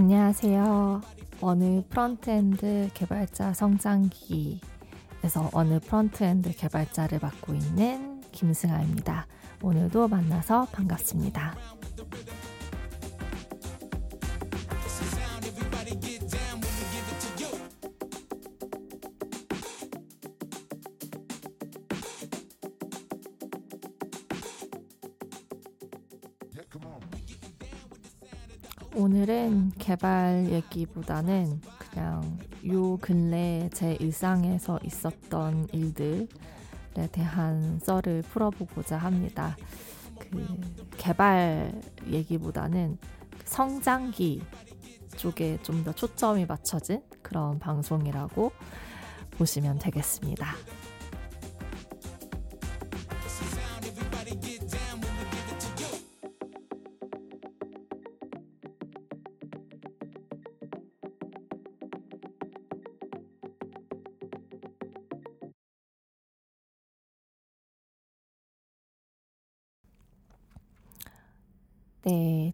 안녕하세요. 어느 frontend 개발자 성장기에서 어느 frontend 개발자를 맡고 있는 김승아입니다. 오늘도 만나서 반갑습니다. 개발 얘기보다는 그냥 요 근래 제 일상에서 있었던 일들에 대한 썰을 풀어보고자 합니다. 그 개발 얘기보다는 성장기 쪽에 좀 더 초점이 맞춰진 그런 방송이라고 보시면 되겠습니다.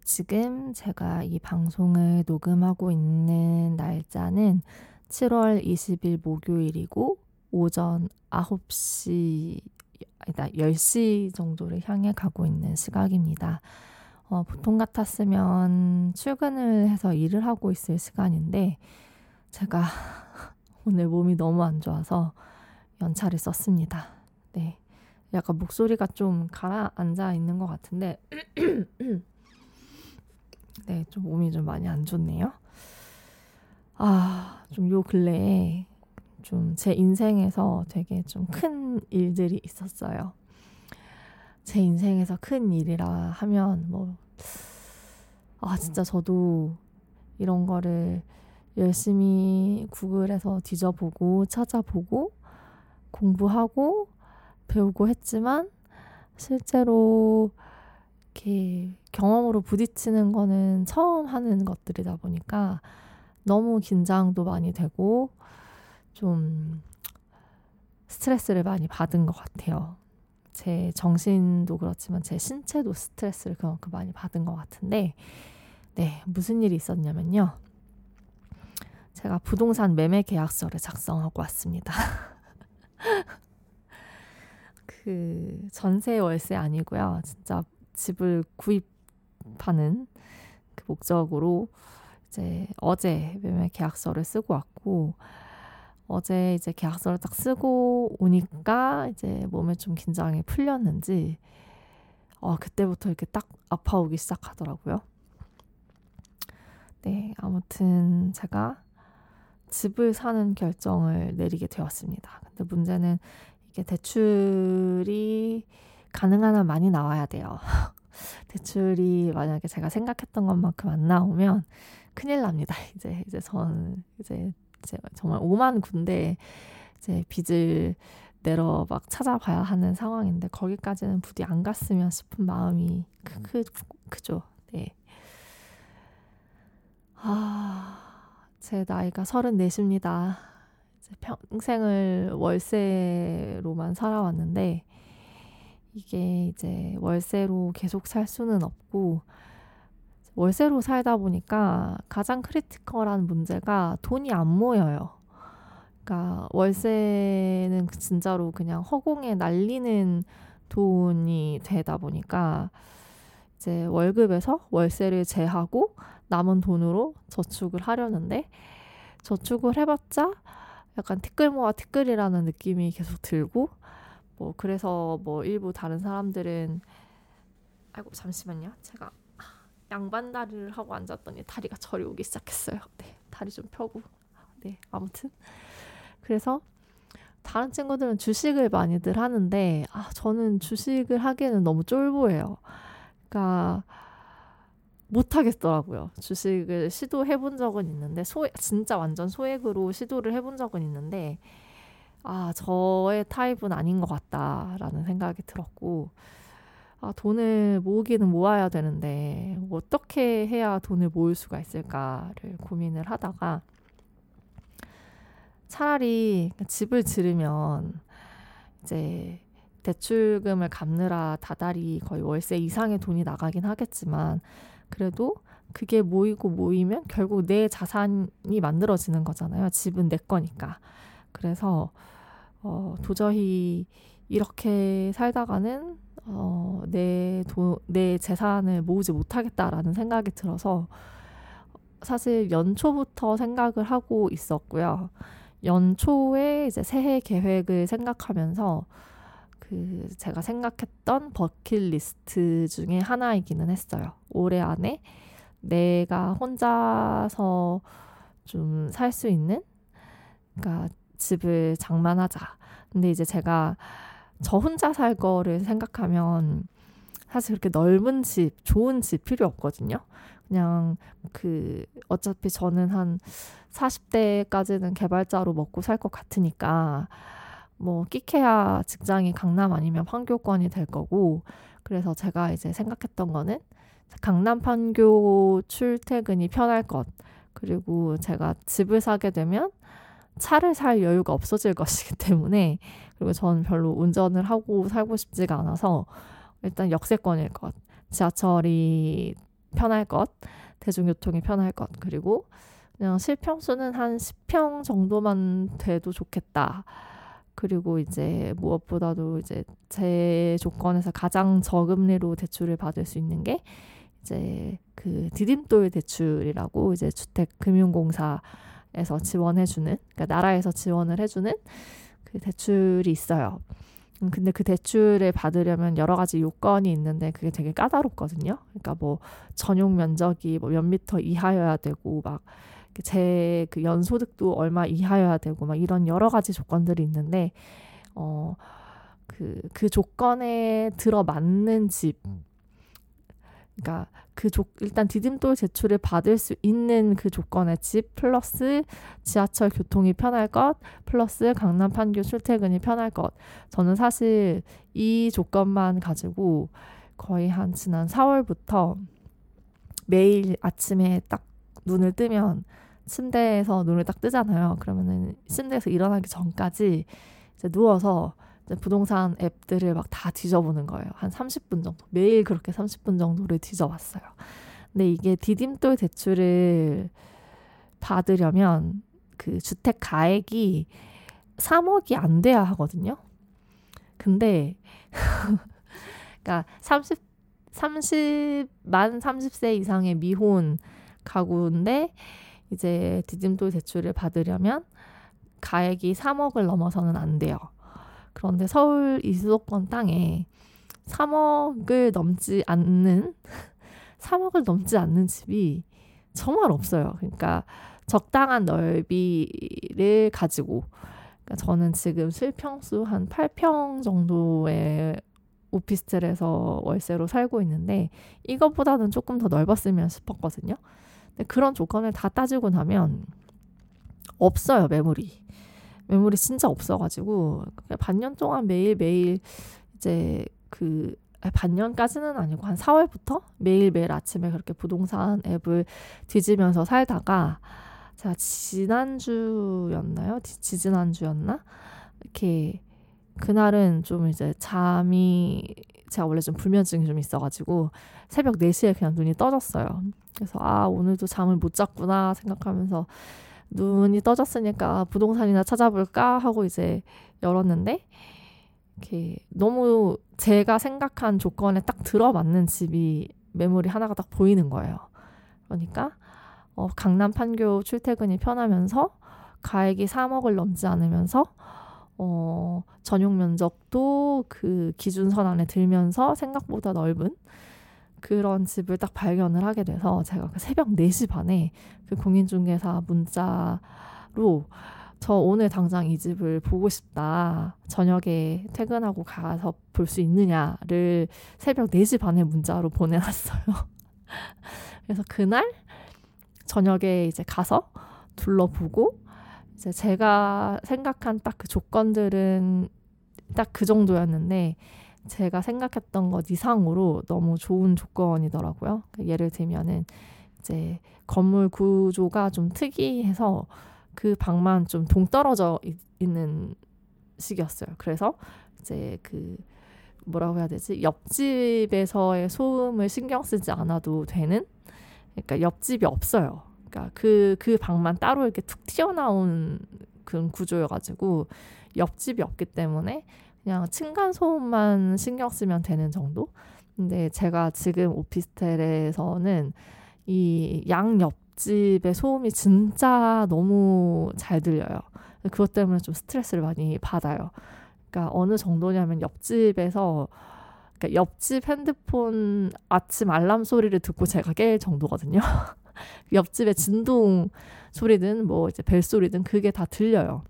지금 제가 이 방송을 녹음하고 있는 날짜는 7월 20일 목요일이고 오전 9시 아니다 10시 정도를 향해 가고 있는 시각입니다. 어, 보통 같았으면 출근을 해서 일을 하고 있을 시간인데 제가 오늘 몸이 너무 안 좋아서 연차를 썼습니다. 네. 약간 목소리가 좀 가라앉아 있는 것 같은데 네, 좀 몸이 좀 많이 안 좋네요. 아, 좀 요 근래에 좀 제 인생에서 되게 좀 큰 일들이 있었어요. 제 인생에서 큰 일이라 하면 뭐, 아, 진짜 저도 이런 거를 열심히 구글에서 뒤져보고 찾아보고 공부하고 배우고 했지만 실제로 이렇게 경험으로 부딪히는 거는 처음 하는 것들이다 보니까 너무 긴장도 많이 되고 좀 스트레스를 많이 받은 것 같아요. 제 정신도 그렇지만 제 신체도 스트레스를 그만큼 많이 받은 것 같은데, 네, 무슨 일이 있었냐면요. 제가 부동산 매매 계약서를 작성하고 왔습니다. 그 전세 월세 아니고요. 진짜 집을 구입하는 그 목적으로 이제 어제 매매 계약서를 쓰고 왔고 어제 이제 계약서를 딱 쓰고 오니까 이제 몸에 좀 긴장이 풀렸는지 어 그때부터 이렇게 딱 아파오기 시작하더라고요. 네, 아무튼 제가 집을 사는 결정을 내리게 되었습니다. 근데 문제는 이게 대출이 가능한 한 많이 나와야 돼요. 대출이 만약에 제가 생각했던 것만큼 안 나오면 큰일 납니다. 이제 이제 전 이제 이제 정말 오만 군데 이제 빚을 내러 막 찾아봐야 하는 상황인데 거기까지는 부디 안 갔으면 싶은 마음이 크, 크, 크죠. 네. 아, 제 나이가 서른넷입니다. 평생을 월세로만 살아왔는데 이게 이제 월세로 계속 살 수는 없고 월세로 살다 보니까 가장 크리티컬한 문제가 돈이 안 모여요. 그러니까 월세는 진짜로 그냥 허공에 날리는 돈이 되다 보니까 이제 월급에서 월세를 제하고 남은 돈으로 저축을 하려는데 저축을 해봤자 약간 티끌 모아 티끌이라는 느낌이 계속 들고 뭐 그래서 뭐 일부 다른 사람들은 아이고 잠시만요. 제가 양반 다리를 하고 앉았더니 다리가 저리 오기 시작했어요. 네, 다리 좀 펴고. 네, 아무튼 그래서 다른 친구들은 주식을 많이들 하는데 아 저는 주식을 하기에는 너무 쫄보예요. 그러니까 못 하겠더라고요. 주식을 시도해 본 적은 있는데 소 진짜 완전 소액으로 시도를 해본 적은 있는데 아 저의 타입은 아닌 것 같다라는 생각이 들었고 아 돈을 모으기는 모아야 되는데 어떻게 해야 돈을 모을 수가 있을까를 고민을 하다가 차라리 집을 지르면 이제 대출금을 갚느라 다달이 거의 월세 이상의 돈이 나가긴 하겠지만 그래도 그게 모이고 모이면 결국 내 자산이 만들어지는 거잖아요. 집은 내 거니까. 그래서 어, 도저히 이렇게 살다가는 어, 내, 도, 내 재산을 모으지 못하겠다라는 생각이 들어서 사실 연초부터 생각을 하고 있었고요. 연초에 이제 새해 계획을 생각하면서 그 제가 생각했던 버킷리스트 중에 하나이기는 했어요. 올해 안에 내가 혼자서 좀 살 수 있는 그러니까 집을 장만하자. 근데 이제 제가 저 혼자 살 거를 생각하면 사실 그렇게 넓은 집, 좋은 집 필요 없거든요. 그냥 그 어차피 저는 한 40대까지는 개발자로 먹고 살 것 같으니까 뭐 끼케야 직장이 강남 아니면 판교권이 될 거고 그래서 제가 이제 생각했던 거는 강남 판교 출퇴근이 편할 것 그리고 제가 집을 사게 되면 차를 살 여유가 없어질 것이기 때문에 그리고 저는 별로 운전을 하고 살고 싶지가 않아서 일단 역세권일 것 지하철이 편할 것 대중교통이 편할 것 그리고 그냥 실평수는 한 10평 정도만 돼도 좋겠다. 그리고 이제 무엇보다도 이제 제 조건에서 가장 저금리로 대출을 받을 수 있는 게 이제 그 디딤돌 대출이라고 이제 주택 금융공사 에서 지원해주는 그러니까 나라에서 지원을 해주는 그 대출이 있어요. 음, 근데 그 대출을 받으려면 여러 가지 요건이 있는데 그게 되게 까다롭거든요. 그러니까 뭐 전용 면적이 뭐 몇 미터 이하여야 되고 막 제 그 연소득도 얼마 이하여야 되고 막 이런 여러 가지 조건들이 있는데 어 그, 그 조건에 들어맞는 집, 그러니까 그 조, 일단 디딤돌 제출을 받을 수 있는 그 조건의 집 플러스 지하철 교통이 편할 것 플러스 강남 판교 출퇴근이 편할 것. 저는 사실 이 조건만 가지고 거의 한 지난 4월부터 매일 아침에 딱 눈을 뜨면 침대에서 눈을 딱 뜨잖아요. 그러면은 침대에서 일어나기 전까지 이제 누워서 부동산 앱들을 막 다 뒤져보는 거예요. 한 30분 정도. 매일 그렇게 30분 정도를 뒤져봤어요. 근데 이게 디딤돌 대출을 받으려면 그 주택 가액이 3억이 안 돼야 하거든요. 근데 그러니까 30 30만 30세 이상의 미혼 가구인데 이제 디딤돌 대출을 받으려면 가액이 3억을 넘어서는 안 돼요. 그런데 서울 이 수도권 땅에 3억을 넘지 않는 3억을 넘지 않는 집이 정말 없어요. 그러니까 적당한 넓이를 가지고 그러니까 저는 지금 실평수 한 8평 정도의 오피스텔에서 월세로 살고 있는데 이것보다는 조금 더 넓었으면 싶었거든요. 그런 조건을 다 따지고 나면 없어요 매물이 매물이 진짜 없어가지고 반년 동안 매일 매일 이제 그 반년까지는 아니고 한 4월부터 매일 매일 아침에 그렇게 부동산 앱을 뒤지면서 살다가 제가 지난주였나요? 지지난주였나? 이렇게 그날은 좀 이제 잠이 제가 원래 좀 불면증이 좀 있어가지고 새벽 4시에 그냥 눈이 떠졌어요. 그래서 아 오늘도 잠을 못 잤구나 생각하면서 눈이 떠졌으니까 부동산이나 찾아볼까 하고 이제 열었는데 이렇게 너무 제가 생각한 조건에 딱 들어맞는 집이 매물이 하나가 딱 보이는 거예요. 그러니까 어, 강남 판교 출퇴근이 편하면서 가액이 3억을 넘지 않으면서 어, 전용 면적도 그 기준선 안에 들면서 생각보다 넓은 그런 집을 딱 발견을 하게 돼서 제가 그 새벽 4시 반에 그 공인중개사 문자로 저 오늘 당장 이 집을 보고 싶다. 저녁에 퇴근하고 가서 볼 수 있느냐를 새벽 4시 반에 문자로 보내놨어요. 그래서 그날 저녁에 이제 가서 둘러보고 이제 제가 생각한 딱 그 조건들은 딱 그 정도였는데 제가 생각했던 것 이상으로 너무 좋은 조건이더라고요. 그러니까 예를 들면은 이제 건물 구조가 좀 특이해서 그 방만 좀 동떨어져 있, 는 식이었어요. 그래서 이제 그 뭐라고 해야 되지? 옆집에서의 소음을 신경 쓰지 않아도 되는 그러니까 옆집이 없어요. 그러니까 그, 그 방만 따로 이렇게 툭 튀어나온 그런 구조여가지고 옆집이 없기 때문에 그냥 층간 소음만 신경 쓰면 되는 정도? 근데 제가 지금 오피스텔에서는 이 양 옆집의 소음이 진짜 너무 잘 들려요. 그것 때문에 좀 스트레스를 많이 받아요. 그러니까 어느 정도냐면 옆집에서 그러니까 옆집 핸드폰 아침 알람 소리를 듣고 제가 깰 정도거든요. 옆집의 진동 소리든 뭐 이제 벨 소리든 그게 다 들려요.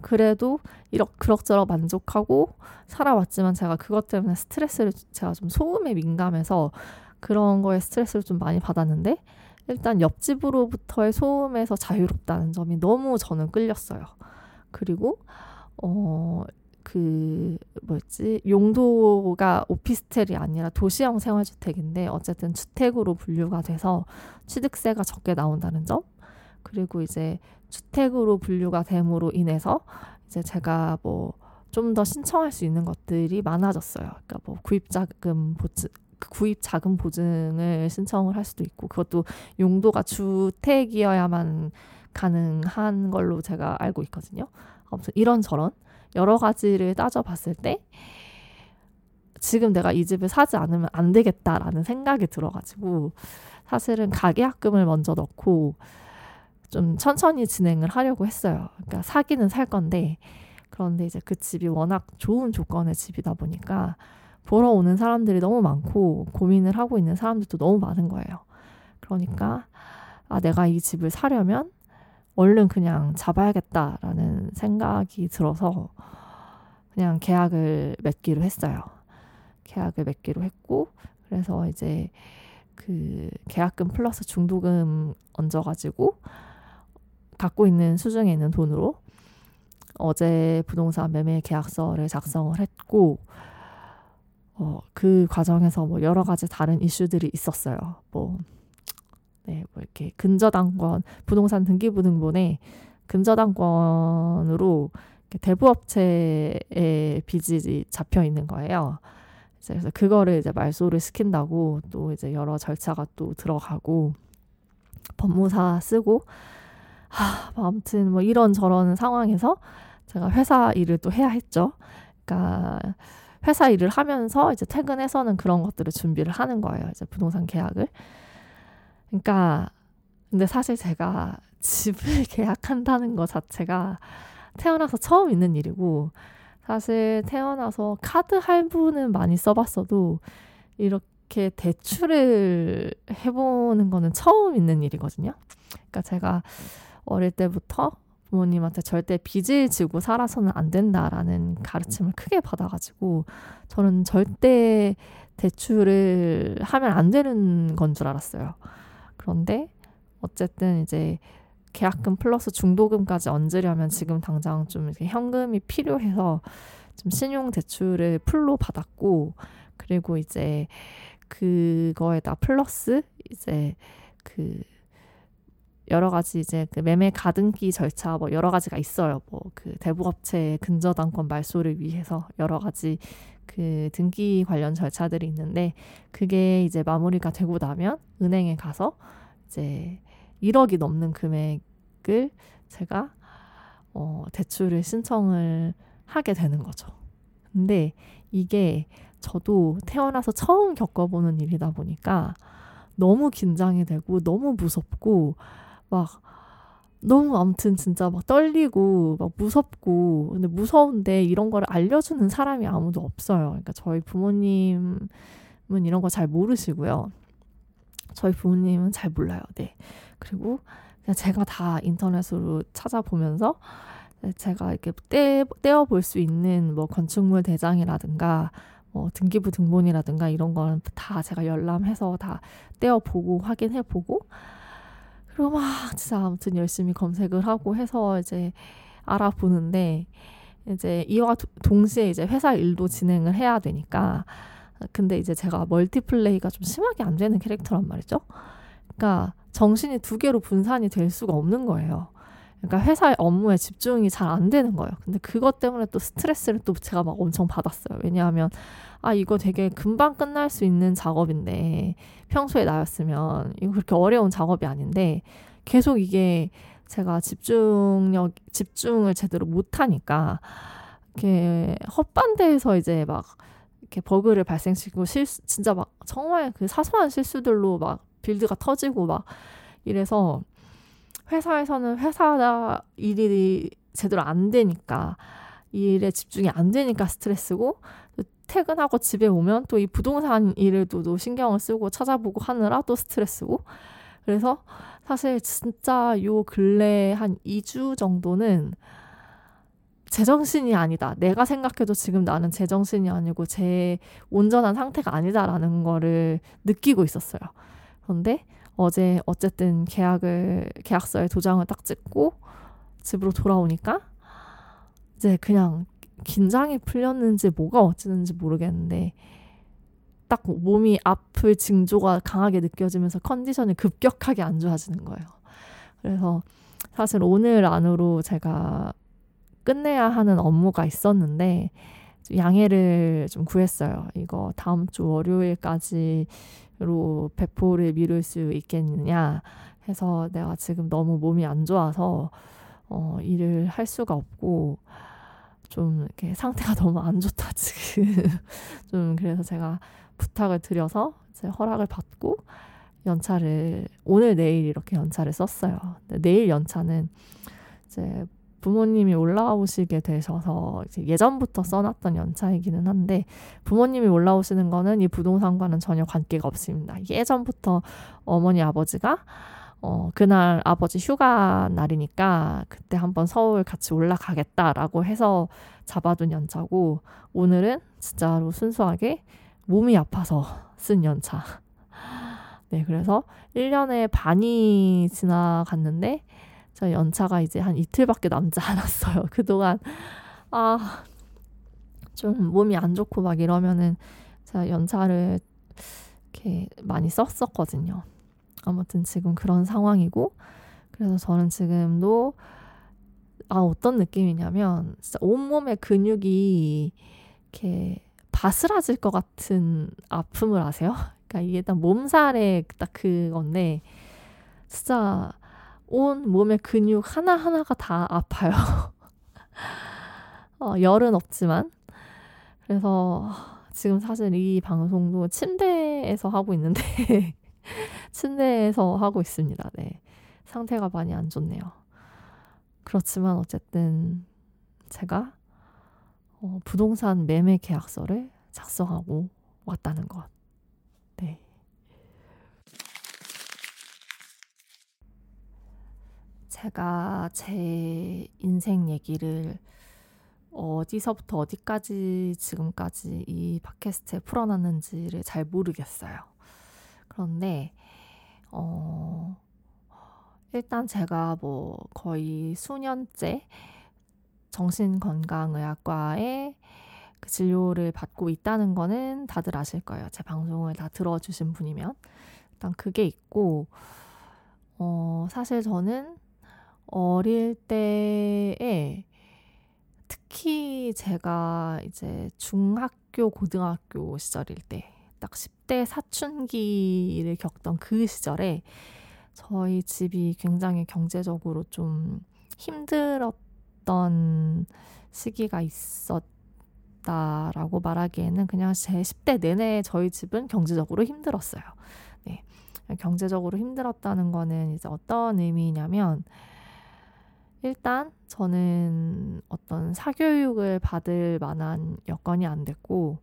그래도 이렇게 그럭저럭 만족하고 살아왔지만 제가 그것 때문에 스트레스를 제가 좀 소음에 민감해서 그런 거에 스트레스를 좀 많이 받았는데 일단 옆집으로부터의 소음에서 자유롭다는 점이 너무 저는 끌렸어요. 그리고 어, 그 뭐였지 용도가 오피스텔이 아니라 도시형 생활주택인데 어쨌든 주택으로 분류가 돼서 취득세가 적게 나온다는 점 그리고 이제 주택으로 분류가 됨으로 인해서 이제 제가 뭐 좀 더 신청할 수 있는 것들이 많아졌어요. 그러니까 뭐 구입자금 보증 구입 자금 보증을 신청을 할 수도 있고 그것도 용도가 주택이어야만 가능한 걸로 제가 알고 있거든요. 아무튼 이런저런 여러 가지를 따져봤을 때 지금 내가 이 집을 사지 않으면 안 되겠다라는 생각이 들어가지고 사실은 가계약금을 먼저 넣고 좀 천천히 진행을 하려고 했어요. 그러니까 사기는 살 건데 그런데 이제 그 집이 워낙 좋은 조건의 집이다 보니까 보러 오는 사람들이 너무 많고 고민을 하고 있는 사람들도 너무 많은 거예요. 그러니까 아 내가 이 집을 사려면 얼른 그냥 잡아야겠다라는 생각이 들어서 그냥 계약을 맺기로 했어요. 계약을 맺기로 했고 그래서 이제 그 계약금 플러스 중도금 얹어가지고 갖고 있는 수중에 있는 돈으로 어제 부동산 매매 계약서를 작성을 했고 어, 그 과정에서 뭐 여러 가지 다른 이슈들이 있었어요. 뭐 네, 뭐 이렇게 근저당권 부동산 등기부등본에 근저당권으로 대부업체의 빚이 잡혀 있는 거예요. 그래서 그거를 이제 말소를 시킨다고 또 이제 여러 절차가 또 들어가고 법무사 쓰고 하, 뭐 아무튼 뭐 이런 저런 상황에서 제가 회사 일을 또 해야 했죠. 그러니까 회사 일을 하면서 이제 퇴근해서는 그런 것들을 준비를 하는 거예요. 이제 부동산 계약을. 그러니까 근데 사실 제가 집을 계약한다는 것 자체가 태어나서 처음 있는 일이고 사실 태어나서 카드 할부는 많이 써봤어도 이렇게 대출을 해보는 거는 처음 있는 일이거든요. 그러니까 제가 어릴 때부터 부모님한테 절대 빚을 지고 살아서는 안 된다라는 가르침을 크게 받아가지고 저는 절대 대출을 하면 안 되는 건 줄 알았어요. 그런데 어쨌든 이제 계약금 플러스 중도금까지 얹으려면 지금 당장 좀 이렇게 현금이 필요해서 좀 신용 대출을 풀로 받았고 그리고 이제 그거에다 플러스 이제 그 여러 가지 이제 그 매매 가등기 절차 뭐 여러 가지가 있어요. 뭐 그 대부업체 근저당권 말소를 위해서 여러 가지 그 등기 관련 절차들이 있는데 그게 이제 마무리가 되고 나면 은행에 가서 이제 1억이 넘는 금액을 제가 어 대출을 신청을 하게 되는 거죠. 근데 이게 저도 태어나서 처음 겪어보는 일이다 보니까 너무 긴장이 되고 너무 무섭고 막 너무 아무튼 진짜 막 떨리고 막 무섭고 근데 무서운데 이런 걸 알려주는 사람이 아무도 없어요. 그러니까 저희 부모님은 이런 거 잘 모르시고요. 저희 부모님은 잘 몰라요. 네. 그리고 그냥 제가 다 인터넷으로 찾아보면서 제가 이렇게 떼, 떼어 볼 수 있는 뭐 건축물 대장이라든가 뭐 등기부 등본이라든가 이런 건다 제가 열람해서 다 떼어 보고 확인해 보고 그리고 막 진짜 아무튼 열심히 검색을 하고 해서 이제 알아보는데 이제 이와 동시에 이제 회사 일도 진행을 해야 되니까 근데 이제 제가 멀티플레이가 좀 심하게 안 되는 캐릭터란 말이죠. 그러니까 정신이 두 개로 분산이 될 수가 없는 거예요. 그러니까 회사의 업무에 집중이 잘 안 되는 거예요. 근데 그것 때문에 또 스트레스를 또 제가 막 엄청 받았어요. 왜냐하면 아 이거 되게 금방 끝날 수 있는 작업인데 평소에 나였으면 이거 그렇게 어려운 작업이 아닌데 계속 이게 제가 집중력 집중을 제대로 못 하니까 이렇게 헛반대에서 이제 막 이렇게 버그를 발생시키고 실수 진짜 막 정말 그 사소한 실수들로 막 빌드가 터지고 막 이래서 회사에서는 회사 일이 제대로 안 되니까 일에 집중이 안 되니까 스트레스고 퇴근하고 집에 오면 또 이 부동산 일을 또, 신경을 쓰고 찾아보고 하느라 또 스트레스고 그래서 사실 진짜 요 근래 한 2주 정도는 제정신이 아니다. 내가 생각해도 지금 나는 제정신이 아니고 제 온전한 상태가 아니다라는 거를 느끼고 있었어요. 그런데 어제 어쨌든 계약을 계약서에 도장을 딱 찍고 집으로 돌아오니까 이제 그냥 긴장이 풀렸는지 뭐가 어찌는지 모르겠는데 딱 몸이 아플 징조가 강하게 느껴지면서 컨디션이 급격하게 안 좋아지는 거예요. 그래서 사실 오늘 안으로 제가 끝내야 하는 업무가 있었는데 양해를 좀 구했어요. 이거 다음 주 월요일까지 로 배포를 미룰 수 있겠느냐 해서 내가 지금 너무 몸이 안 좋아서 어, 일을 할 수가 없고 좀 이렇게 상태가 너무 안 좋다 지금 좀 그래서 제가 부탁을 드려서 이제 허락을 받고 연차를 오늘 내일 이렇게 연차를 썼어요. 내일 연차는 이제 부모님이 올라오시게 되셔서 예전부터 써놨던 연차이기는 한데 부모님이 올라오시는 거는 이 부동산과는 전혀 관계가 없습니다. 예전부터 어머니 아버지가 어, 그날 아버지 휴가 날이니까 그때 한번 서울 같이 올라가겠다라고 해서 잡아둔 연차고 오늘은 진짜로 순수하게 몸이 아파서 쓴 연차. 네, 그래서 1년에 반이 지나갔는데 저 연차가 이제 한 이틀밖에 남지 않았어요. 그동안 아, 좀 몸이 안 좋고 막 이러면은 제가 연차를 이렇게 많이 썼었거든요. 아무튼 지금 그런 상황이고 그래서 저는 지금도 아 어떤 느낌이냐면 진짜 온몸의 근육이 이렇게 바스라질 것 같은 아픔을 아세요? 그러니까 이게 딱 몸살의 딱 그건데 진짜 온 몸의 근육 하나하나가 다 아파요. 어, 열은 없지만. 그래서 지금 사실 이 방송도 침대에서 하고 있는데, 침대에서 하고 있습니다. 네. 상태가 많이 안 좋네요. 그렇지만 어쨌든 제가 어, 부동산 매매 계약서를 작성하고 왔다는 것. 네. 제가 제 인생 얘기를 어디서부터 어디까지 지금까지 이 팟캐스트에 풀어놨는지를 잘 모르겠어요. 그런데, 어, 일단 제가 뭐 거의 수년째 정신건강의학과에 그 진료를 받고 있다는 거는 다들 아실 거예요. 제 방송을 다 들어주신 분이면. 일단 그게 있고, 어, 사실 저는 어릴 때에 특히 제가 이제 중학교, 고등학교 시절일 때, 딱 10대 사춘기를 겪던 그 시절에 저희 집이 굉장히 경제적으로 좀 힘들었던 시기가 있었다라고 말하기에는 그냥 제 10대 내내 저희 집은 경제적으로 힘들었어요. 네. 경제적으로 힘들었다는 거는 이제 어떤 의미냐면, 일단 저는 어떤 사교육을 받을 만한 여건이 안 됐고,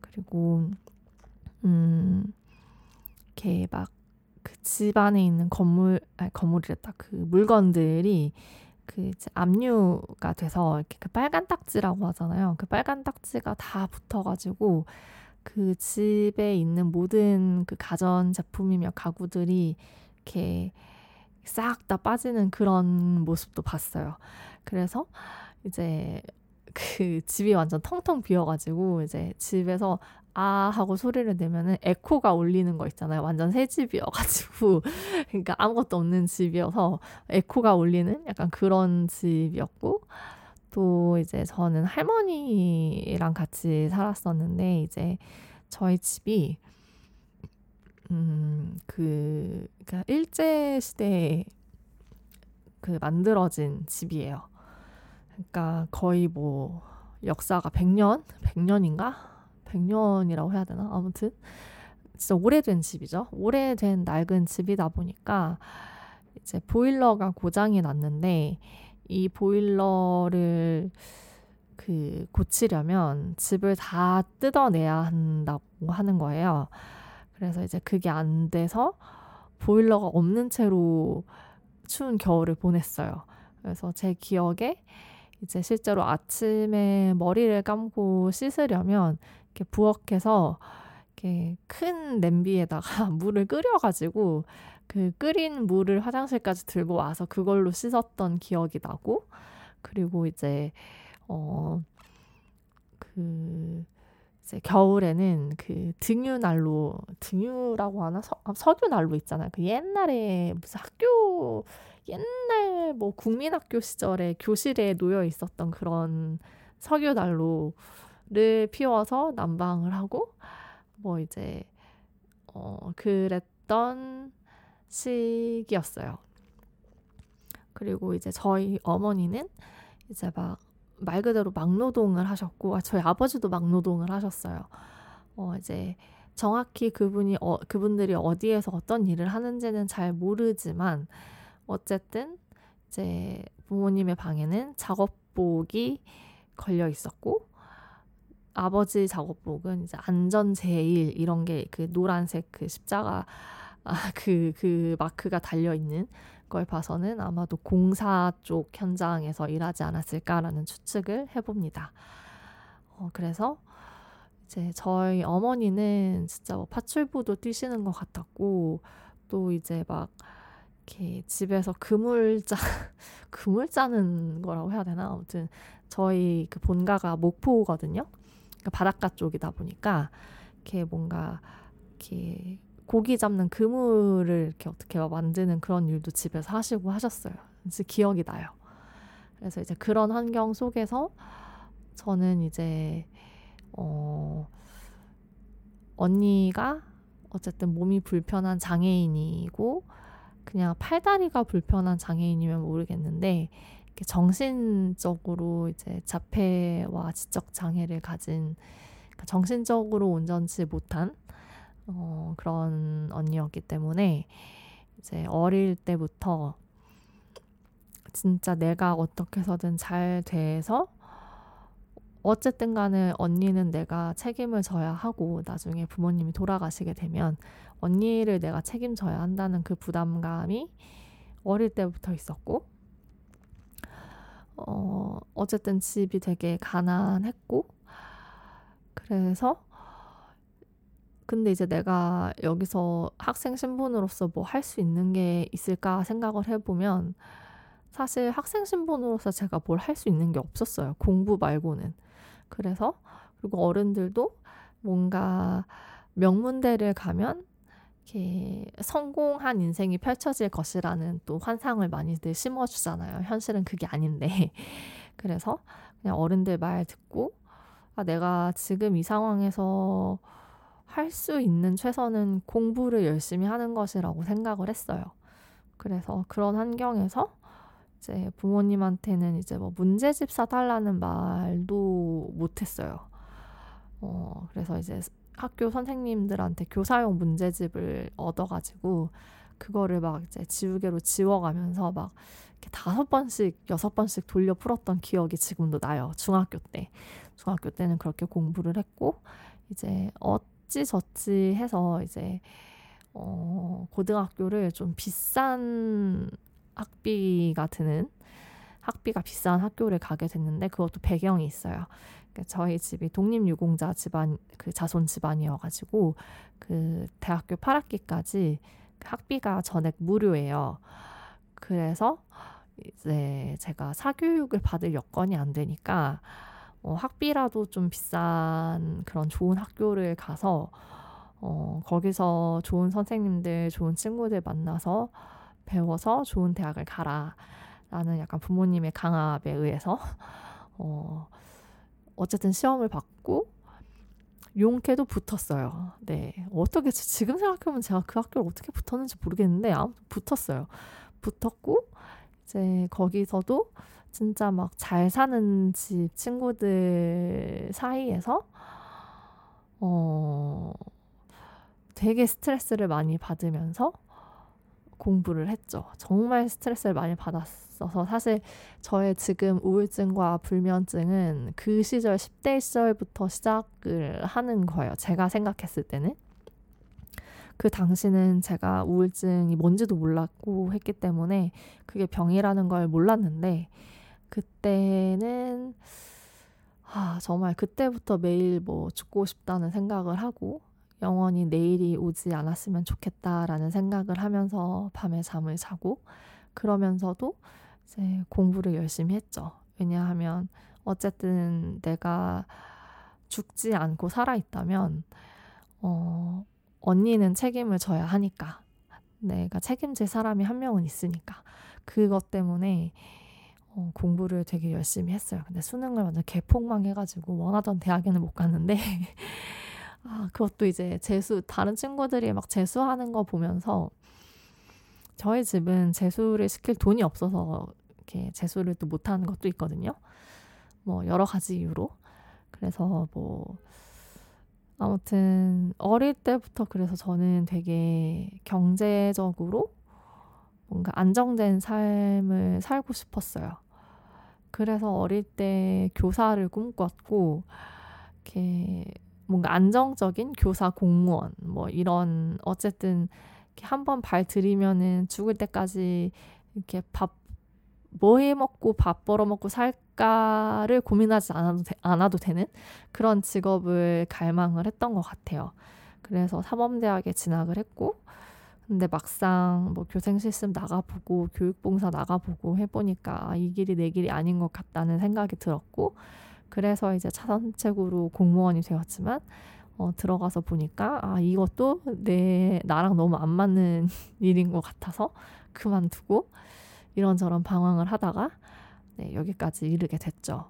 그리고, 음, 이렇게 막 그 집 안에 있는 건물, 아니 건물이랬다. 그 물건들이 그 압류가 돼서 이렇게 그 빨간 딱지라고 하잖아요. 그 빨간 딱지가 다 붙어가지고 그 집에 있는 모든 그 가전 제품이며 가구들이 이렇게 싹 다 빠지는 그런 모습도 봤어요. 그래서 이제 그 집이 완전 텅텅 비어가지고 이제 집에서 아 하고 소리를 내면은 에코가 울리는 거 있잖아요. 완전 새 집이어가지고 그러니까 아무것도 없는 집이어서 에코가 울리는 약간 그런 집이었고 또 이제 저는 할머니랑 같이 살았었는데 이제 저희 집이 음 그 그러니까 일제 시대에 그 만들어진 집이에요. 그러니까 거의 뭐 역사가 100년, 100년인가? 100년이라고 해야 되나? 아무튼 진짜 오래된 집이죠. 오래된 낡은 집이다 보니까 이제 보일러가 고장이 났는데 이 보일러를 그 고치려면 집을 다 뜯어내야 한다고 하는 거예요. 그래서 이제 그게 안 돼서 보일러가 없는 채로 추운 겨울을 보냈어요. 그래서 제 기억에 이제 실제로 아침에 머리를 감고 씻으려면 이렇게 부엌에서 이렇게 큰 냄비에다가 물을 끓여가지고 그 끓인 물을 화장실까지 들고 와서 그걸로 씻었던 기억이 나고 그리고 이제 어그 이제 겨울에는 그 등유 난로 등유라고 하나 서, 아, 석유 난로 있잖아요. 그 옛날에 무슨 학교 옛날 뭐 국민학교 시절에 교실에 놓여 있었던 그런 석유 난로를 피워서 난방을 하고 뭐 이제 어 그랬던 시기였어요. 그리고 이제 저희 어머니는 이제 막 말 그대로 막노동을 하셨고 아, 저희 아버지도 막노동을 하셨어요. 어 이제 정확히 그분이 어, 그분들이 어디에서 어떤 일을 하는지는 잘 모르지만 어쨌든 이제 부모님의 방에는 작업복이 걸려 있었고 아버지 작업복은 이제 안전 제일 이런 게 그 노란색 그 십자가 아, 그, 그 마크가 달려 있는 걸 봐서는 아마도 공사 쪽 현장에서 일하지 않았을까라는 추측을 해봅니다. 어, 그래서 이제 저희 어머니는 진짜 뭐 파출부도 뛰시는 것 같았고 또 이제 막 이렇게 집에서 그물 짜 그물 짜는 거라고 해야 되나 아무튼 저희 그 본가가 목포거든요. 그러니까 바닷가 쪽이다 보니까 이렇게 뭔가 이렇게 고기 잡는 그물을 이렇게 어떻게 만드는 그런 일도 집에서 하시고 하셨어요. 진짜 기억이 나요. 그래서 이제 그런 환경 속에서 저는 이제 어 언니가 어쨌든 몸이 불편한 장애인이고 그냥 팔다리가 불편한 장애인이면 모르겠는데 정신적으로 이제 자폐와 지적 장애를 가진 그러니까 정신적으로 온전치 못한 어, 그런 언니였기 때문에 이제 어릴 때부터 진짜 내가 어떻게 해서든 잘 돼서 어쨌든 간에 언니는 내가 책임을 져야 하고 나중에 부모님이 돌아가시게 되면 언니를 내가 책임져야 한다는 그 부담감이 어릴 때부터 있었고 어 어쨌든 집이 되게 가난했고 그래서 근데 이제 내가 여기서 학생 신분으로서 뭐 할 수 있는 게 있을까 생각을 해보면 사실 학생 신분으로서 제가 뭘 할 수 있는 게 없었어요. 공부 말고는. 그래서 그리고 어른들도 뭔가 명문대를 가면 이렇게 성공한 인생이 펼쳐질 것이라는 또 환상을 많이들 심어주잖아요. 현실은 그게 아닌데. 그래서 그냥 어른들 말 듣고, 아, 내가 지금 이 상황에서 할 수 있는 최선은 공부를 열심히 하는 것이라고 생각을 했어요. 그래서 그런 환경에서 이제 부모님한테는 이제 뭐 문제집 사달라는 말도 못했어요. 어, 그래서 이제 학교 선생님들한테 교사용 문제집을 얻어가지고 그거를 막 이제 지우개로 지워가면서 막 이렇게 다섯 번씩 여섯 번씩 돌려 풀었던 기억이 지금도 나요. 중학교 때 중학교 때는 그렇게 공부를 했고 이제 어 찌저찌 해서 이제 어, 고등학교를 좀 비싼 학비가 드는 학비가 비싼 학교를 가게 됐는데 그것도 배경이 있어요. 그러니까 저희 집이 독립유공자 집안 그 자손 집안이어가지고 그 대학교 8학기까지 학비가 전액 무료예요. 그래서 이제 제가 사교육을 받을 여건이 안 되니까 어, 학비라도 좀 비싼 그런 좋은 학교를 가서 어, 거기서 좋은 선생님들, 좋은 친구들 만나서 배워서 좋은 대학을 가라. 라는 약간 부모님의 강압에 의해서, 어, 어쨌든 시험을 받고, 용케도 붙었어요. 네. 어떻게, 지금 생각해보면 제가 그 학교를 어떻게 붙었는지 모르겠는데, 아무튼 붙었어요. 붙었고, 이제 거기서도 진짜 막 잘 사는 집 친구들 사이에서, 어, 되게 스트레스를 많이 받으면서 공부를 했죠. 정말 스트레스를 많이 받았어서 사실 저의 지금 우울증과 불면증은 그 시절 10대 시절부터 시작을 하는 거예요. 제가 생각했을 때는. 그 당시는 제가 우울증이 뭔지도 몰랐고 했기 때문에 그게 병이라는 걸 몰랐는데 그때는 아, 정말 그때부터 매일 뭐 죽고 싶다는 생각을 하고 영원히 내일이 오지 않았으면 좋겠다라는 생각을 하면서 밤에 잠을 자고 그러면서도 이제 공부를 열심히 했죠. 왜냐하면 어쨌든 내가 죽지 않고 살아있다면 어, 언니는 책임을 져야 하니까 내가 책임질 사람이 한 명은 있으니까 그것 때문에 어, 공부를 되게 열심히 했어요. 근데 수능을 완전 개폭망 해가지고 원하던 대학에는 못 갔는데 아, 그것도 이제 재수, 다른 친구들이 막 재수하는 거 보면서 저희 집은 재수를 시킬 돈이 없어서 이렇게 재수를 또 못하는 것도 있거든요. 뭐 여러 가지 이유로. 그래서 뭐 아무튼 어릴 때부터 그래서 저는 되게 경제적으로 뭔가 안정된 삶을 살고 싶었어요. 그래서 어릴 때 교사를 꿈꿨고 이렇게 뭔가 안정적인 교사 공무원 뭐 이런 어쨌든 한번 발 들이면은 죽을 때까지 이렇게 밥 뭐 해 먹고 밥 벌어 먹고 살까를 고민하지 않아도, 되, 않아도 되는 그런 직업을 갈망을 했던 것 같아요. 그래서 사범대학에 진학을 했고 근데 막상 뭐 교생 실습 나가보고 교육봉사 나가보고 해보니까 이 길이 내 길이 아닌 것 같다는 생각이 들었고 그래서 이제 차선책으로 공무원이 되었지만 어, 들어가서 보니까 아 이것도 내 나랑 너무 안 맞는 일인 것 같아서 그만두고 이런저런 방황을 하다가 네, 여기까지 이르게 됐죠.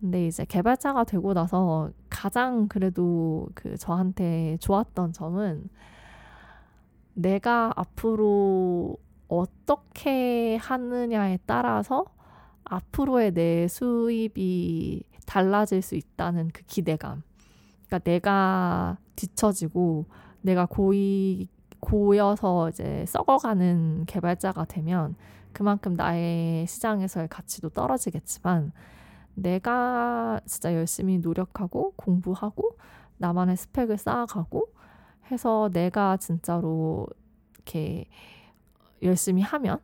근데 이제 개발자가 되고 나서 가장 그래도 그 저한테 좋았던 점은 내가 앞으로 어떻게 하느냐에 따라서 앞으로의 내 수입이 달라질 수 있다는 그 기대감. 그러니까 내가 뒤처지고 내가 고이 고여서 이제 썩어가는 개발자가 되면 그만큼 나의 시장에서의 가치도 떨어지겠지만 내가 진짜 열심히 노력하고 공부하고 나만의 스펙을 쌓아가고 해서 내가 진짜로 이렇게 열심히 하면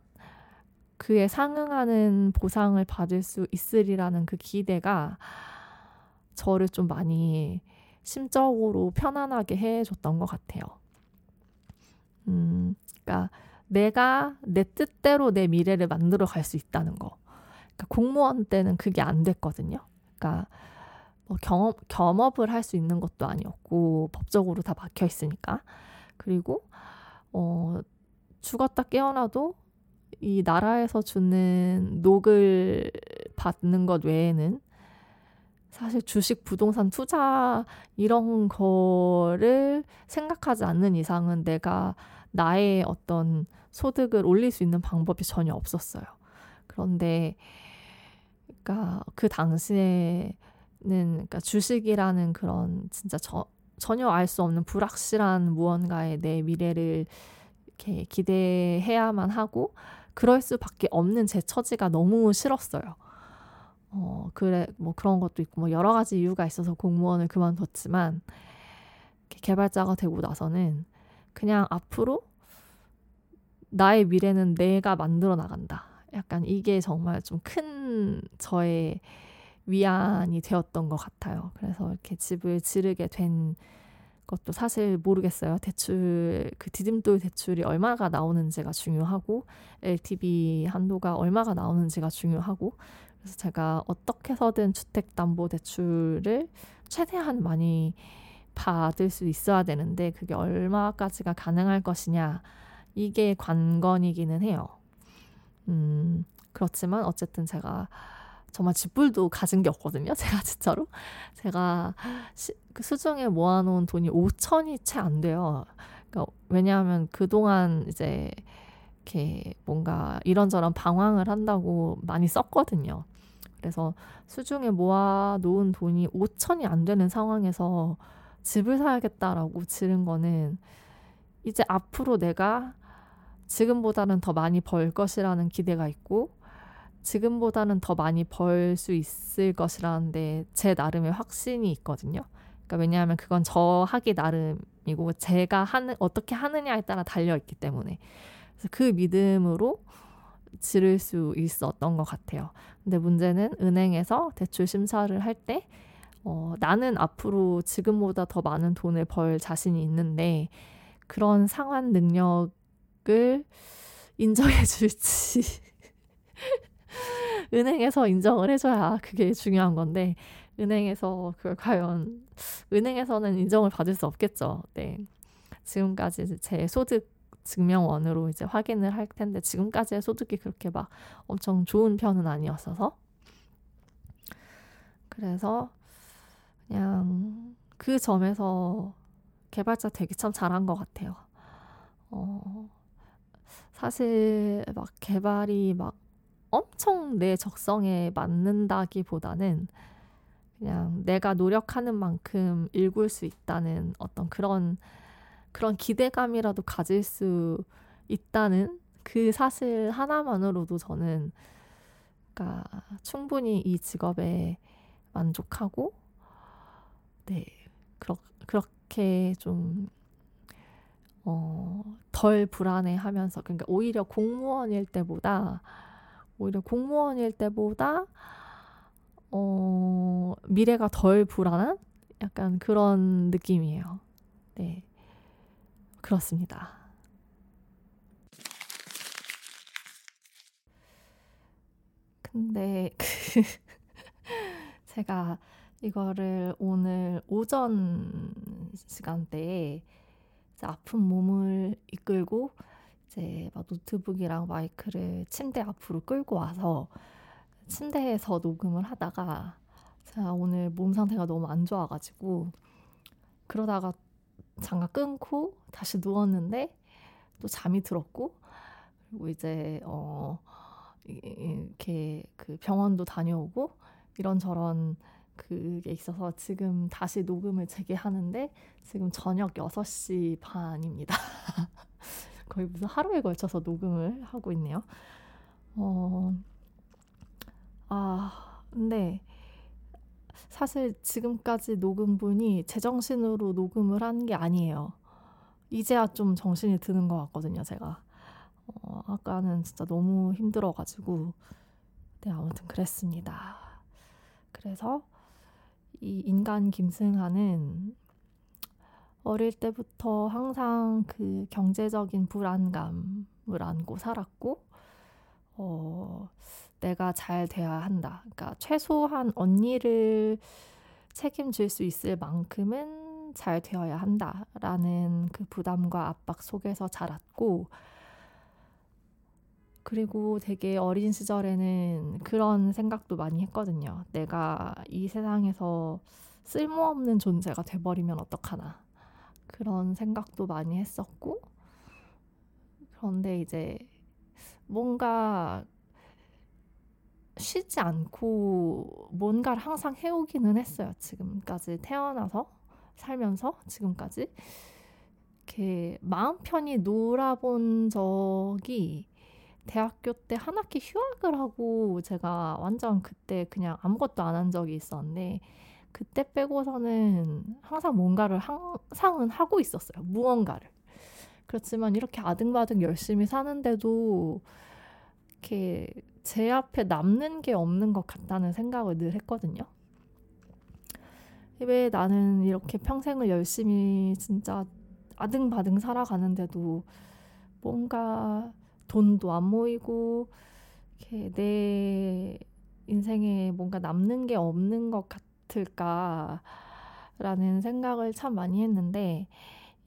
그에 상응하는 보상을 받을 수 있으리라는 그 기대가 저를 좀 많이 심적으로 편안하게 해줬던 것 같아요. 음, 그러니까 내가 내 뜻대로 내 미래를 만들어 갈 수 있다는 거. 그러니까 공무원 때는 그게 안 됐거든요. 그러니까 뭐 경업, 겸업을 할 수 있는 것도 아니었고 법적으로 다 막혀 있으니까. 그리고 어, 죽었다 깨어나도 이 나라에서 주는 녹을 받는 것 외에는 사실 주식, 부동산 투자 이런 거를 생각하지 않는 이상은 내가 나의 어떤 소득을 올릴 수 있는 방법이 전혀 없었어요. 그런데 그러니까 그 당시에는 그러니까 주식이라는 그런 진짜 저, 전혀 알 수 없는 불확실한 무언가의 내 미래를 이렇게 기대해야만 하고 그럴 수밖에 없는 제 처지가 너무 싫었어요. 어, 그래, 뭐 그런 것도 있고, 뭐 여러 가지 이유가 있어서 공무원을 그만뒀지만, 개발자가 되고 나서는 그냥 앞으로 나의 미래는 내가 만들어 나간다. 약간 이게 정말 좀 큰 저의 위안이 되었던 것 같아요. 그래서 이렇게 집을 지르게 된 것도 사실 모르겠어요. 대출 그 디딤돌 대출이 얼마가 나오는지가 중요하고 LTV 한도가 얼마가 나오는지가 중요하고 그래서 제가 어떻게 해서든 주택담보대출을 최대한 많이 받을 수 있어야 되는데 그게 얼마까지가 가능할 것이냐 이게 관건이기는 해요. 음, 그렇지만 어쨌든 제가 정말 집불도 가진 게 없거든요. 제가 진짜로. 제가 시, 그 수중에 모아놓은 돈이 5천이 채 안 돼요. 그러니까 왜냐하면 그동안 이제 이렇게 뭔가 이런저런 방황을 한다고 많이 썼거든요. 그래서 수중에 모아놓은 돈이 5천이 안 되는 상황에서 집을 사야겠다라고 지른 거는 이제 앞으로 내가 지금보다는 더 많이 벌 것이라는 기대가 있고 지금보다는 더 많이 벌 수 있을 것이라는데 제 나름의 확신이 있거든요. 그러니까 왜냐하면 그건 저 하기 나름이고 제가 하는 어떻게 하느냐에 따라 달려 있기 때문에 그래서 그 믿음으로 지를 수 있었던 것 같아요. 근데 문제는 은행에서 대출 심사를 할때 어, 나는 앞으로 지금보다 더 많은 돈을 벌 자신이 있는데 그런 상환 능력을 인정해 줄지 은행에서 인정을 해줘야 그게 중요한 건데 은행에서 그걸 과연 은행에서는 인정을 받을 수 없겠죠. 네. 지금까지 제 소득 증명원으로 이제 확인을 할 텐데 지금까지의 소득이 그렇게 막 엄청 좋은 편은 아니었어서 그래서 그냥 그 점에서 개발자 되게 참 잘한 것 같아요. 어, 사실 막 개발이 막 엄청 내 적성에 맞는다기보다는 그냥 내가 노력하는 만큼 읽을 수 있다는 어떤 그런 그런 기대감이라도 가질 수 있다는 그 사실 하나만으로도 저는 그러니까 충분히 이 직업에 만족하고 네 그렇, 그렇게 좀 어, 덜 불안해하면서 그러니까 오히려 공무원일 때보다 오히려 공무원일 때보다 어, 미래가 덜 불안한 약간 그런 느낌이에요. 네. 그렇습니다. 근데 그 제가 이거를 오늘 오전 시간대에 아픈 몸을 이끌고 이제 막 노트북이랑 마이크를 침대 앞으로 끌고 와서 침대에서 녹음을 하다가 제가 오늘 몸 상태가 너무 안 좋아가지고 그러다가 잠깐 끊고 다시 누웠는데 또 잠이 들었고 그리고 이제 어 이렇게 그 병원도 다녀오고 이런저런 그게 있어서 지금 다시 녹음을 재개하는데 지금 저녁 6시 반입니다. 거의 무슨 하루에 걸쳐서 녹음을 하고 있네요. 어, 아, 근데 사실 지금까지 녹음분이 제정신으로 녹음을 한 게 아니에요. 이제야 좀 정신이 드는 것 같거든요, 제가. 어, 아까는 진짜 너무 힘들어가지고. 네, 아무튼 그랬습니다. 그래서 이 인간 김승하는 어릴 때부터 항상 그 경제적인 불안감을 안고 살았고, 어, 내가 잘 돼야 한다. 그러니까 최소한 언니를 책임질 수 있을 만큼은 잘 되어야 한다라는 그 부담과 압박 속에서 자랐고, 그리고 되게 어린 시절에는 그런 생각도 많이 했거든요. 내가 이 세상에서 쓸모없는 존재가 돼버리면 어떡하나. 그런 생각도 많이 했었고, 그런데 이제 뭔가 쉬지 않고 뭔가를 항상 해오기는 했어요. 지금까지 태어나서 살면서 지금까지 이렇게 마음 편히 놀아본 적이 대학교 때 한 학기 휴학을 하고 제가 완전 그때 그냥 아무것도 안 한 적이 있었는데 그때 빼고서는 항상 뭔가를 항상은 하고 있었어요. 무언가를. 그렇지만 이렇게 아등바등 열심히 사는데도 이렇게 제 앞에 남는 게 없는 것 같다는 생각을 늘 했거든요. 왜 나는 이렇게 평생을 열심히 진짜 아등바등 살아가는데도 뭔가 돈도 안 모이고 이렇게 내 인생에 뭔가 남는 게 없는 것 같 을까라는 생각을 참 많이 했는데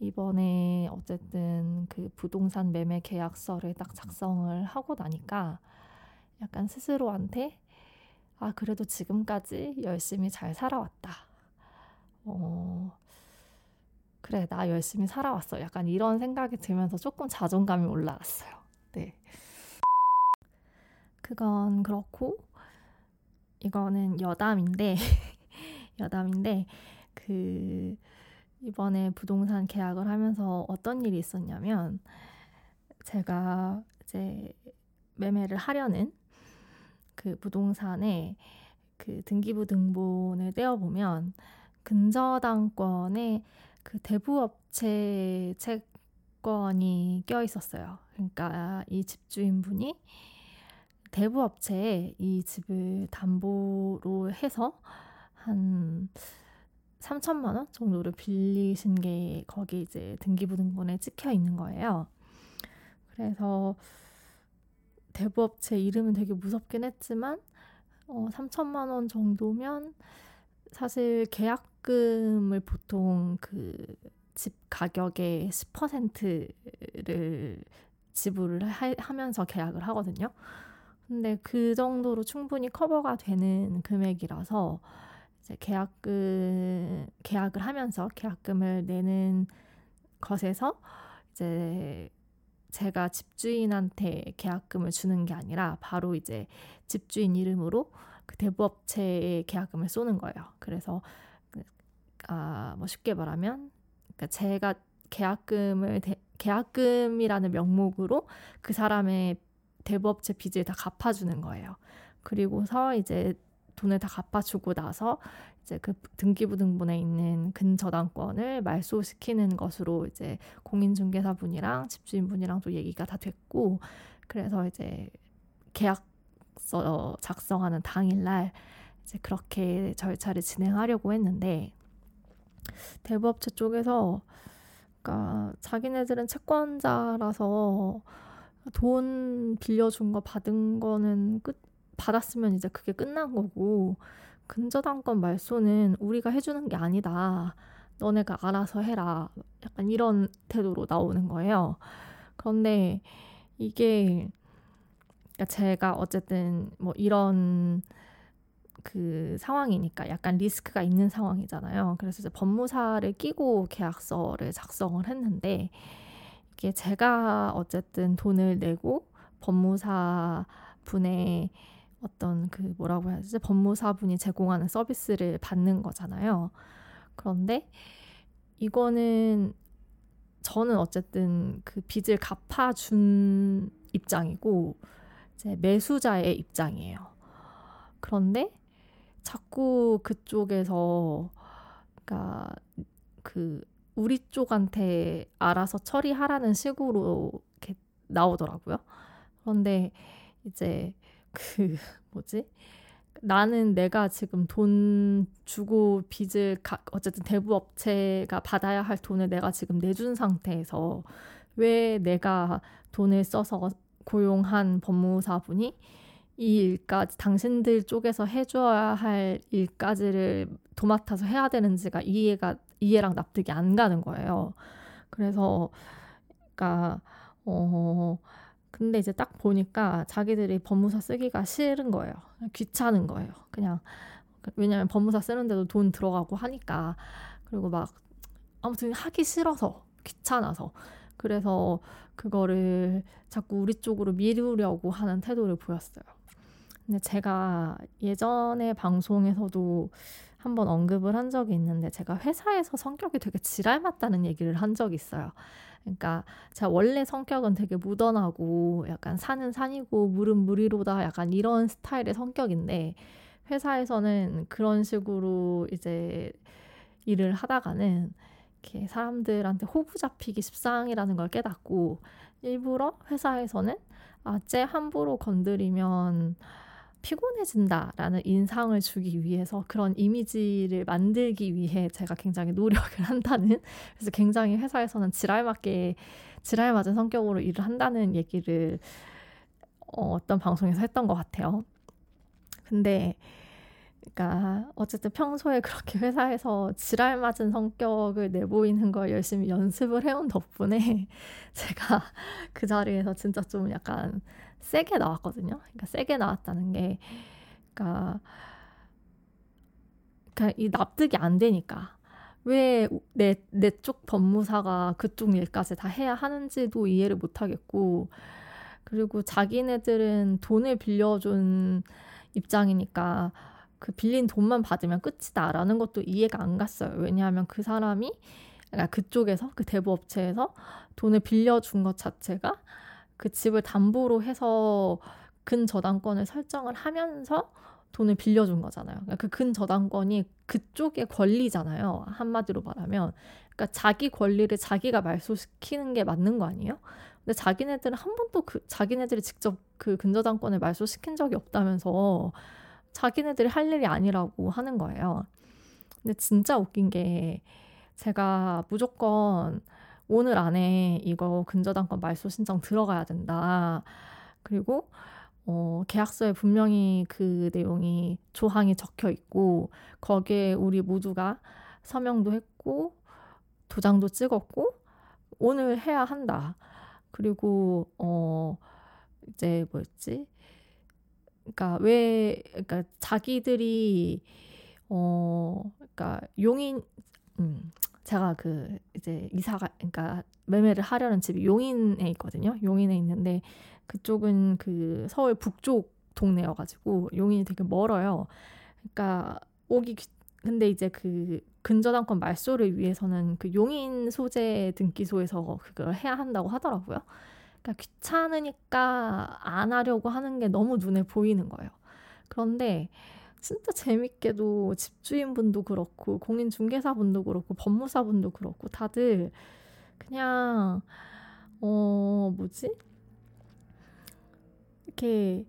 이번에 어쨌든 그 부동산 매매 계약서를 딱 작성을 하고 나니까 약간 스스로한테 아, 그래도 지금까지 열심히 잘 살아왔다. 어, 그래, 나 열심히 살아왔어. 약간 이런 생각이 들면서 조금 자존감이 올라왔어요. 네. 그건 그렇고, 이거는 여담인데, 여담인데, 그, 이번에 부동산 계약을 하면서 어떤 일이 있었냐면, 제가 이제 매매를 하려는 그 부동산에 그 등기부 등본을 떼어 보면, 근저당권에 그 대부업체 채권이 껴 있었어요. 그러니까 이 집주인분이 대부업체에 이 집을 담보로 해서 한 3천만 원 정도를 빌리신 게 거기 이제 등기부 등본에 찍혀 있는 거예요. 그래서 대부업체 이름은 되게 무섭긴 했지만 어, 3천만 원 정도면 사실 계약금을 보통 그 집 가격의 10%를 지불을 하, 면서 계약을 하거든요. 근데 그 정도로 충분히 커버가 되는 금액이라서 계약금 계약을 하면서 계약금을 내는 것에서 이제 제가 집주인한테 계약금을 주는 게 아니라 바로 이제 집주인 이름으로 그 대부업체에 계약금을 쏘는 거예요. 그래서 그, 아, 뭐 쉽게 말하면 그러니까 제가 계약금을 대, 계약금이라는 명목으로 그 사람의 대부업체 빚을 다 갚아주는 거예요. 그리고서 이제 돈을 다 갚아주고 나서 이제 그 등기부 등본에 있는 근저당권을 말소시키는 것으로 이제 공인중개사분이랑 집주인분이랑 또 얘기가 다 됐고 그래서 이제 계약 계약서 작성하는 당일날 이제 그렇게 절차를 진행하려고 했는데 대부업체 쪽에서 그러니까 자기네들은 채권자라서 돈 빌려준 거 받은 거는 끝 받았으면 이제 그게 끝난 거고 근저당권 말소는 우리가 해주는 게 아니다. 너네가 알아서 해라. 약간 이런 태도로 나오는 거예요. 그런데 이게 그러니까 제가 어쨌든 뭐 이런 그 상황이니까 약간 리스크가 있는 상황이잖아요. 그래서 이제 법무사를 끼고 계약서를 작성을 했는데 이게 제가 어쨌든 돈을 내고 법무사 분의 어떤 그 뭐라고 해야 되지? 법무사 분이 제공하는 서비스를 받는 거잖아요. 그런데 이거는 저는 어쨌든 그 빚을 갚아준 입장이고 이제 매수자의 입장이에요. 그런데 자꾸 그쪽에서 그러니까 그 우리 쪽한테 알아서 처리하라는 식으로 이렇게 나오더라고요. 그런데 이제 그 뭐지? 나는 내가 지금 돈 주고 빚을 가, 어쨌든 대부 업체가 받아야 할 돈을 내가 지금 내준 상태에서 왜 내가 돈을 써서 고용한 법무사분이 이 일까지 당신들 쪽에서 해줘야 할 일까지를 도맡아서 해야 되는지가 이해가 이해랑 납득이 안 가는 거예요. 그래서 그러니까 어 근데 이제 딱 보니까 자기들이 법무사 쓰기가 싫은 거예요. 귀찮은 거예요. 그냥 왜냐면 법무사 쓰는데도 돈 들어가고 하니까 그리고 막 아무튼 하기 싫어서 귀찮아서 그래서 그거를 자꾸 우리 쪽으로 미루려고 하는 태도를 보였어요. 근데 제가 예전에 방송에서도 한번 언급을 한 적이 있는데 제가 회사에서 성격이 되게 지랄 맞다는 얘기를 한 적이 있어요. 그러니까 제가 원래 성격은 되게 무던하고 약간 산은 산이고 물은 물이로다 약간 이런 스타일의 성격인데 회사에서는 그런 식으로 이제 일을 하다가는 이렇게 사람들한테 호구 잡히기 십상이라는 걸 깨닫고 일부러 회사에서는 아, 쟤 함부로 건드리면 피곤해진다라는 인상을 주기 위해서 그런 이미지를 만들기 위해 제가 굉장히 노력을 한다는 그래서 굉장히 회사에서는 지랄 맞게 지랄 맞은 성격으로 일을 한다는 얘기를 어, 어떤 방송에서 했던 것 같아요. 근데 그러니까 어쨌든 평소에 그렇게 회사에서 지랄 맞은 성격을 내보이는 걸 열심히 연습을 해온 덕분에 제가 그 자리에서 진짜 좀 약간 세게 나왔거든요. 그러니까 세게 나왔다는 게 그러니까, 그러니까 이 납득이 안 되니까 왜 내 내 쪽 법무사가 그쪽 일까지 다 해야 하는지도 이해를 못 하겠고 그리고 자기네들은 돈을 빌려준 입장이니까 그 빌린 돈만 받으면 끝이다라는 것도 이해가 안 갔어요. 왜냐하면 그 사람이 그러니까 그쪽에서 그 대부업체에서 돈을 빌려준 것 자체가 그 집을 담보로 해서 근저당권을 설정을 하면서 돈을 빌려준 거잖아요. 그러니까 그 근저당권이 그쪽의 권리잖아요. 한마디로 말하면. 그러니까 자기 권리를 자기가 말소시키는 게 맞는 거 아니에요? 근데 자기네들은 한 번도 그 자기네들이 직접 그 근저당권을 말소시킨 적이 없다면서 자기네들이 할 일이 아니라고 하는 거예요. 근데 진짜 웃긴 게 제가 무조건 오늘 안에 이거 근저당권 말소 신청 들어가야 된다. 그리고 어, 계약서에 분명히 그 내용이 조항이 적혀 있고 거기에 우리 모두가 서명도 했고 도장도 찍었고 오늘 해야 한다. 그리고 어 이제 뭐였지? 그러니까 왜 그러니까 자기들이 어 그러니까 용인 음 제가 그 이제 이사가 그러니까 매매를 하려는 집이 용인에 있거든요. 용인에 있는데 그쪽은 그 서울 북쪽 동네여가지고 용인이 되게 멀어요. 그러니까 오기 근데 이제 그 근저당권 말소를 위해서는 그 용인 소재 등기소에서 그걸 해야 한다고 하더라고요. 그러니까 귀찮으니까 안 하려고 하는 게 너무 눈에 보이는 거예요. 그런데 진짜 재밌게도 집주인분도 그렇고 공인중개사분도 그렇고 법무사분도 그렇고 다들 그냥 어 뭐지 이렇게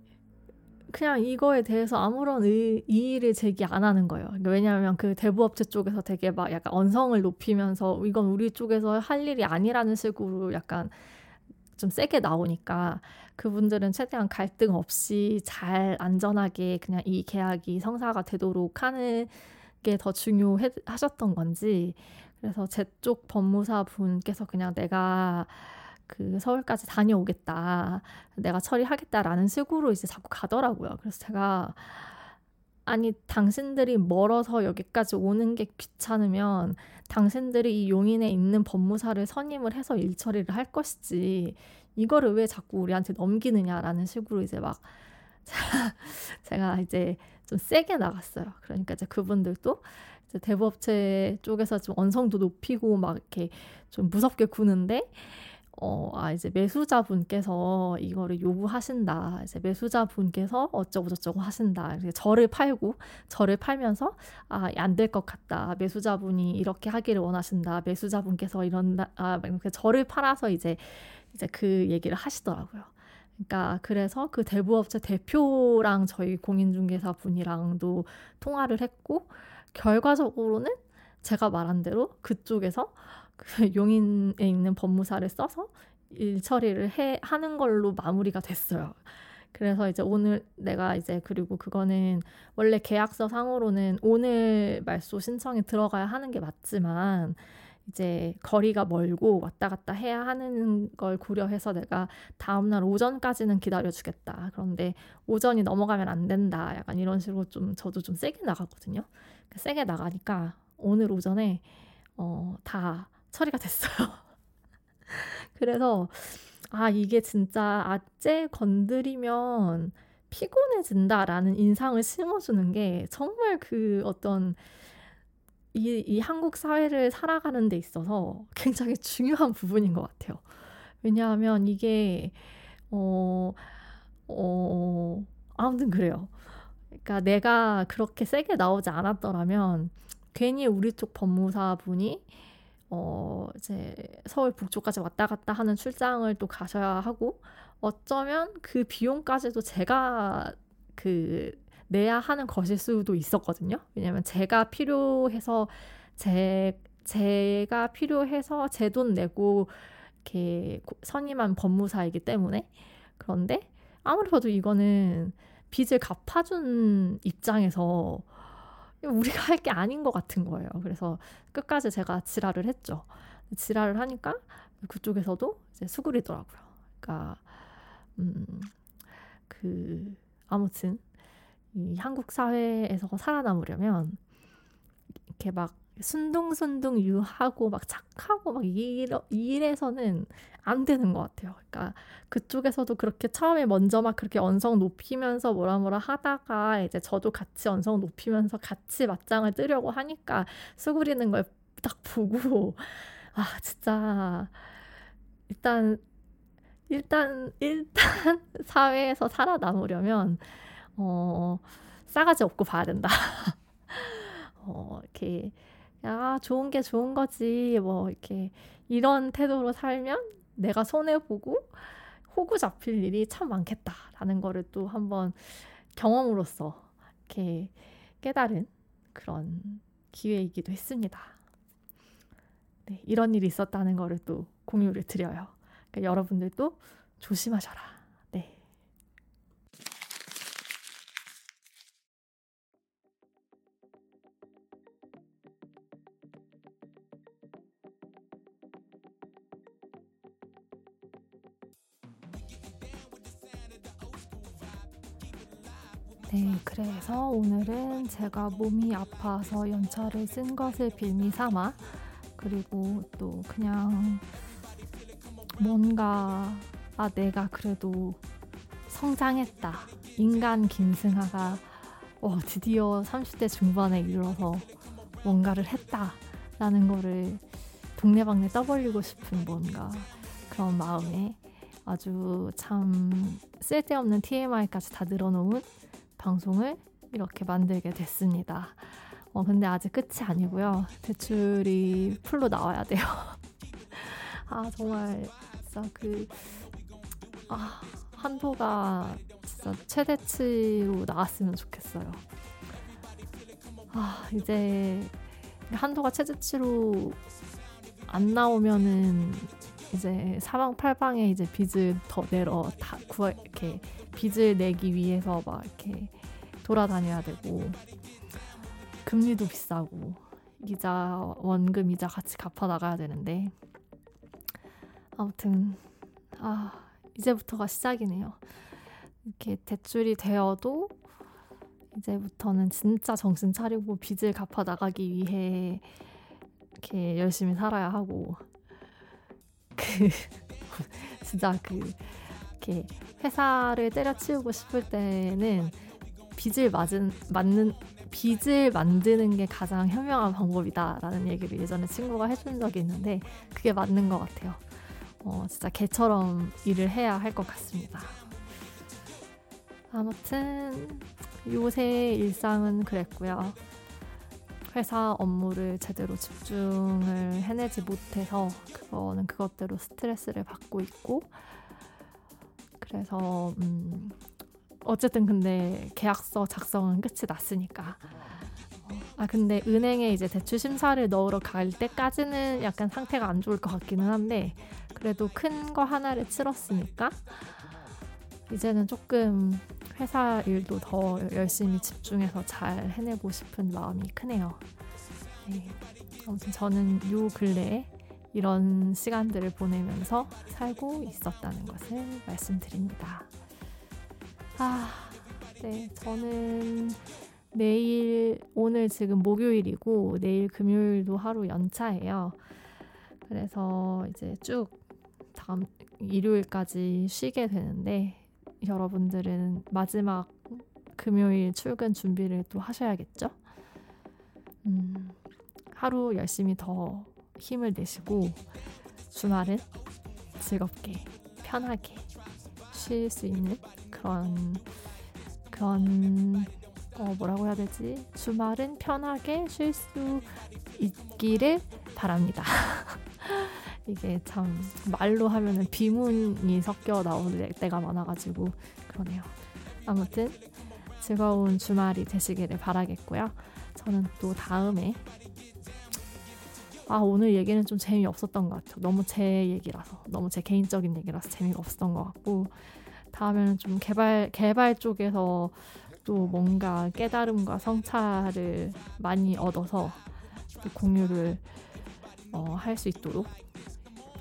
그냥 이거에 대해서 아무런 의, 이의를 제기 안 하는 거예요. 그러니까 왜냐하면 그 대부업체 쪽에서 되게 막 약간 언성을 높이면서 이건 우리 쪽에서 할 일이 아니라는 식으로 약간 좀 세게 나오니까 그분들은 최대한 갈등 없이 잘 안전하게 그냥 이 계약이 성사가 되도록 하는 게 더 중요하셨던 건지 그래서 제 쪽 법무사 분께서 그냥 내가 그 서울까지 다녀오겠다 내가 처리하겠다라는 식으로 이제 자꾸 가더라고요. 그래서 제가 아니 당신들이 멀어서 여기까지 오는 게 귀찮으면 당신들이 이 용인에 있는 법무사를 선임을 해서 일 처리를 할 것이지 이거를 왜 자꾸 우리한테 넘기느냐라는 식으로 이제 막 제가 이제 좀 세게 나갔어요. 그러니까 이제 그분들도 이제 대부업체 쪽에서 좀 언성도 높이고 막 이렇게 좀 무섭게 구는데 어, 아, 이제 매수자분께서 이거를 요구하신다. 이제 매수자분께서 어쩌고저쩌고 하신다. 이렇게 저를 팔고, 저를 팔면서, 아, 안 될 것 같다. 매수자분이 이렇게 하기를 원하신다. 매수자분께서 이런다. 아, 저를 팔아서 이제 이제 그 얘기를 하시더라고요. 그러니까 그래서 그 대부업체 대표랑 저희 공인중개사 분이랑도 통화를 했고 결과적으로는 제가 말한 대로 그쪽에서 그 용인에 있는 법무사를 써서 일 처리를 해 하는 걸로 마무리가 됐어요. 그래서 이제 오늘 내가 이제 그리고 그거는 원래 계약서 상으로는 오늘 말소 신청이 들어가야 하는 게 맞지만 이제 거리가 멀고 왔다 갔다 해야 하는 걸 고려해서 내가 다음날 오전까지는 기다려주겠다. 그런데 오전이 넘어가면 안 된다. 약간 이런 식으로 좀 저도 좀 세게 나갔거든요. 그러니까 세게 나가니까 오늘 오전에 어, 다 처리가 됐어요. 그래서 아 이게 진짜 아재 건드리면 피곤해진다라는 인상을 심어주는 게 정말 그 어떤 이, 이 한국 사회를 살아가는 데 있어서 굉장히 중요한 부분인 것 같아요. 왜냐하면 이게, 어, 어, 아무튼 그래요. 그러니까 내가 그렇게 세게 나오지 않았더라면 괜히 우리 쪽 법무사 분이 어, 이제 서울 북쪽까지 왔다 갔다 하는 출장을 또 가셔야 하고 어쩌면 그 비용까지도 제가 그 내야 하는 것일 수도 있었거든요. 왜냐면 제가 필요해서 제 제가 필요해서 제 돈 내고 이렇게 선임한 법무사이기 때문에 그런데 아무리 봐도 이거는 빚을 갚아준 입장에서 우리가 할 게 아닌 것 같은 거예요. 그래서 끝까지 제가 지랄을 했죠. 지랄을 하니까 그쪽에서도 이제 수그리더라고요. 그러니까 음, 그 아무튼 이 한국 사회에서 살아남으려면 이렇게 막 순둥순둥 유하고 막 착하고 막 이러, 이래서는 안 되는 것 같아요. 그러니까 그쪽에서도 그렇게 처음에 먼저 막 그렇게 언성 높이면서 뭐라 뭐라 하다가 이제 저도 같이 언성 높이면서 같이 맞짱을 뜨려고 하니까 수그리는 걸 딱 보고 아 진짜 일단 일단 일단 사회에서 살아남으려면 어 싸가지 없고 봐야 된다. 어 이렇게 야, 좋은 게 좋은 거지. 뭐, 이렇게, 이런 태도로 살면 내가 손해 보고 호구 잡힐 일이 참 많겠다라는 거를 또 한번 경험으로써 이렇게 깨달은 그런 기회이기도 했습니다. 네, 이런 일이 있었다는 거를 또 공유를 드려요. 그러니까 여러분들도 조심하셔라. 그래서 오늘은 제가 몸이 아파서 연차를 쓴 것을 빌미 삼아 그리고 또 그냥 뭔가 아 내가 그래도 성장했다. 인간 김승하가 어, 드디어 30대 중반에 이르러서 뭔가를 했다라는 거를 동네방네 떠벌리고 싶은 뭔가 그런 마음에 아주 참 쓸데없는 TMI까지 다 늘어놓은 방송을 이렇게 만들게 됐습니다. 어, 근데 아직 끝이 아니고요. 대출이 풀로 나와야 돼요. 아, 정말, 진짜 그, 아, 한도가 진짜 최대치로 나왔으면 좋겠어요. 아, 이제 한도가 최대치로 안 나오면은 이제 사방팔방에 이제 빚을 더 내러 다 구할 이렇게 빚을 내기 위해서 막 이렇게 돌아다녀야 되고 금리도 비싸고 이자 원금 이자 같이 갚아 나가야 되는데 아무튼 아 이제부터가 시작이네요. 이렇게 대출이 되어도 이제부터는 진짜 정신 차리고 빚을 갚아 나가기 위해 이렇게 열심히 살아야 하고 그 진짜 그 이렇게 회사를 때려치우고 싶을 때는 빚을 맞은 맞는 빚을 만드는 게 가장 현명한 방법이다라는 얘기를 예전에 친구가 해준 적이 있는데 그게 맞는 것 같아요. 어, 진짜 개처럼 일을 해야 할 것 같습니다. 아무튼 요새 일상은 그랬고요. 회사 업무를 제대로 집중을 해내지 못해서 그거는 그것대로 스트레스를 받고 있고 그래서 음 어쨌든 근데 계약서 작성은 끝이 났으니까 아 근데 은행에 이제 대출 심사를 넣으러 갈 때까지는 약간 상태가 안 좋을 것 같기는 한데 그래도 큰 거 하나를 치렀으니까 이제는 조금 회사 일도 더 열심히 집중해서 잘 해내고 싶은 마음이 크네요. 네. 아무튼 저는 요 근래에 이런 시간들을 보내면서 살고 있었다는 것을 말씀드립니다. 아, 네. 저는 내일, 오늘 지금 목요일이고, 내일 금요일도 하루 연차예요. 그래서 이제 쭉 다음 일요일까지 쉬게 되는데, 여러분들은 마지막 금요일 출근 준비를 또 하셔야겠죠? 음, 하루 열심히 더 힘을 내시고 주말은 즐겁게 편하게 쉴 수 있는 그런 그런 어, 뭐라고 해야 되지? 주말은 편하게 쉴 수 있기를 바랍니다. 이게 참 말로 하면은 비문이 섞여 나오는 때가 많아가지고 그러네요. 아무튼 즐거운 주말이 되시기를 바라겠고요. 저는 또 다음에 아 오늘 얘기는 좀 재미없었던 것 같아요. 너무 제 얘기라서 너무 제 개인적인 얘기라서 재미가 없었던 것 같고 다음에는 좀 개발 개발 쪽에서 또 뭔가 깨달음과 성찰을 많이 얻어서 공유를 어, 할 수 있도록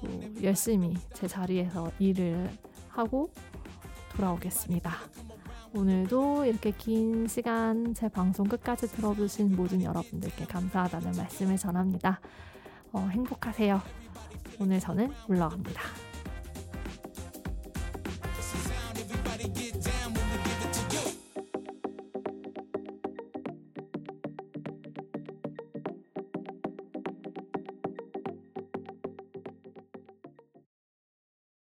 또 열심히 제 자리에서 일을 하고 돌아오겠습니다. 오늘도 이렇게 긴 시간 제 방송 끝까지 들어주신 모든 여러분들께 감사하다는 말씀을 전합니다. 어, 행복하세요. 오늘 저는 올라갑니다.